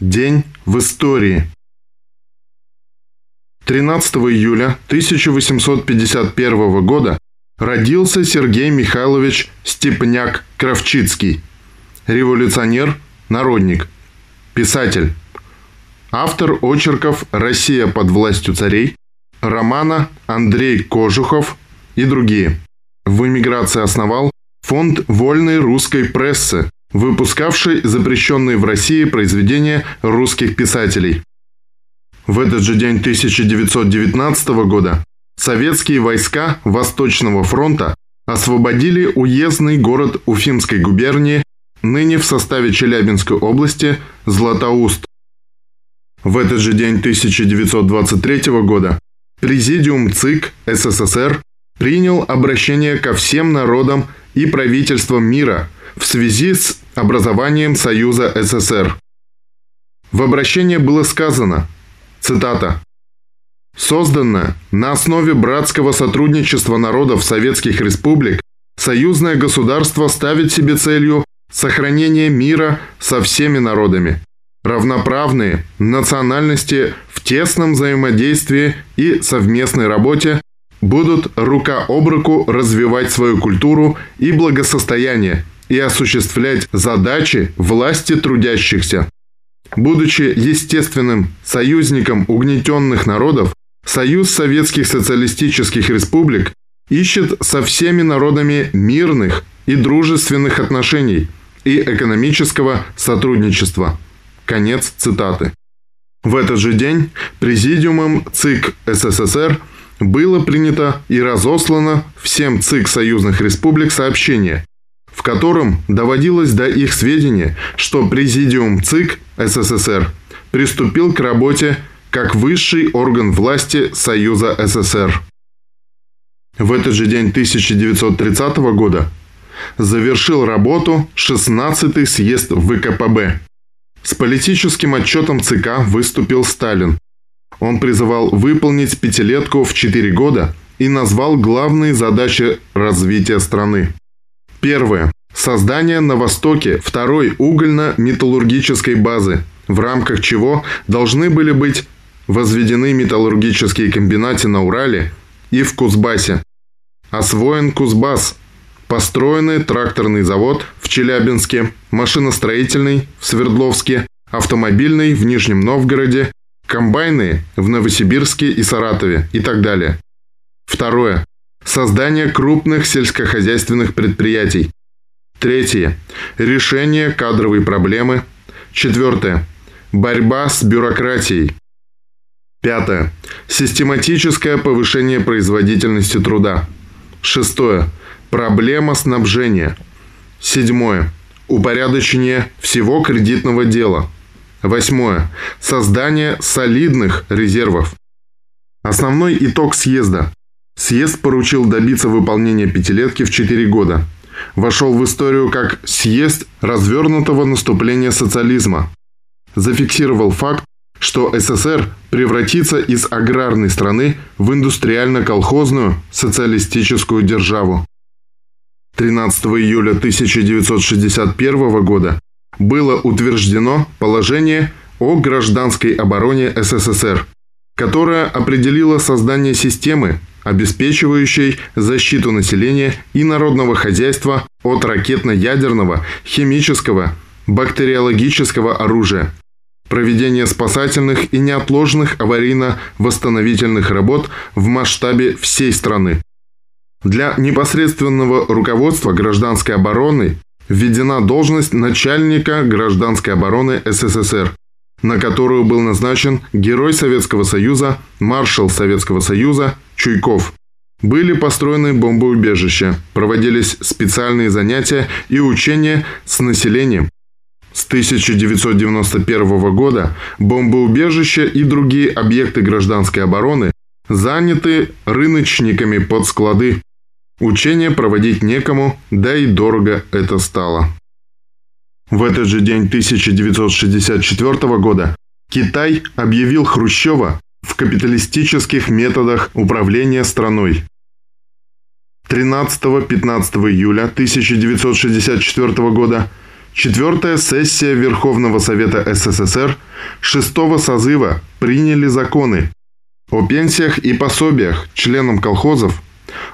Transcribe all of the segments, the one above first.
День в истории. 13 июля 1851 года родился Сергей Михайлович Степняк-Кравчицкий, революционер, народник, писатель, автор очерков «Россия под властью царей», романа Андрей Кожухов и другие. В эмиграции основал фонд вольной русской прессы, выпускавший запрещенные в России произведения русских писателей. В этот же день 1919 года советские войска Восточного фронта освободили уездный город Уфимской губернии, ныне в составе Челябинской области, Златоуст. В этот же день 1923 года Президиум ЦИК СССР принял обращение ко всем народам и правительствам мира – в связи с образованием Союза СССР. В обращении было сказано, цитата, «Созданное на основе братского сотрудничества народов советских республик, союзное государство ставит себе целью сохранение мира со всеми народами, равноправные национальности в тесном взаимодействии и совместной работе будут рука об руку развивать свою культуру и благосостояние и осуществлять задачи власти трудящихся. Будучи естественным союзником угнетенных народов, Союз Советских Социалистических Республик ищет со всеми народами мирных и дружественных отношений и экономического сотрудничества. Конец цитаты. В этот же день Президиумом ЦИК СССР было принято и разослано всем ЦИК союзных республик сообщение, котором доводилось до их сведения, что Президиум ЦИК СССР приступил к работе как высший орган власти Союза СССР. В этот же день 1930 года завершил работу 16-й съезд ВКПБ. С политическим отчетом ЦК выступил Сталин. Он призывал выполнить пятилетку в 4 года и назвал главные задачи развития страны. Первое. Создание на Востоке второй угольно-металлургической базы, в рамках чего должны были быть возведены металлургические комбинаты на Урале и в Кузбассе. Освоен Кузбасс. Построенный тракторный завод в Челябинске, машиностроительный в Свердловске, автомобильный в Нижнем Новгороде, комбайны в Новосибирске и Саратове и так далее. Второе. Создание крупных сельскохозяйственных предприятий. Третье. Решение кадровой проблемы. Четвертое. Борьба с бюрократией. Пятое. Систематическое повышение производительности труда. Шестое. Проблема снабжения. Седьмое. Упорядочение всего кредитного дела. Восьмое. Создание солидных резервов. Основной итог съезда. Съезд поручил добиться выполнения пятилетки в 4 года. Вошел в историю как съезд развернутого наступления социализма. Зафиксировал факт, что СССР превратится из аграрной страны в индустриально-колхозную социалистическую державу. 13 июля 1961 года было утверждено положение о гражданской обороне СССР, которое определило создание системы обеспечивающей защиту населения и народного хозяйства от ракетно-ядерного, химического, бактериологического оружия, проведение спасательных и неотложных аварийно-восстановительных работ в масштабе всей страны. Для непосредственного руководства гражданской обороны введена должность начальника гражданской обороны СССР, на которую был назначен Герой Советского Союза, маршал Советского Союза Чуйков. Были построены бомбоубежища, проводились специальные занятия и учения с населением. С 1991 года бомбоубежища и другие объекты гражданской обороны заняты рыночниками под склады. Учения проводить некому, да и дорого это стало. В этот же день 1964 года Китай объявил Хрущева в капиталистических методах управления страной. 13-15 июля 1964 года Четвертая сессия Верховного Совета СССР шестого созыва приняли законы о пенсиях и пособиях членам колхозов,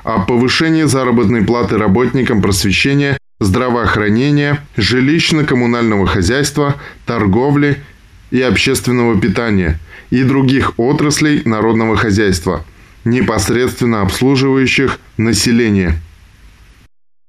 о повышении заработной платы работникам просвещения, здравоохранения, жилищно-коммунального хозяйства, торговли и общественного питания и других отраслей народного хозяйства, непосредственно обслуживающих население –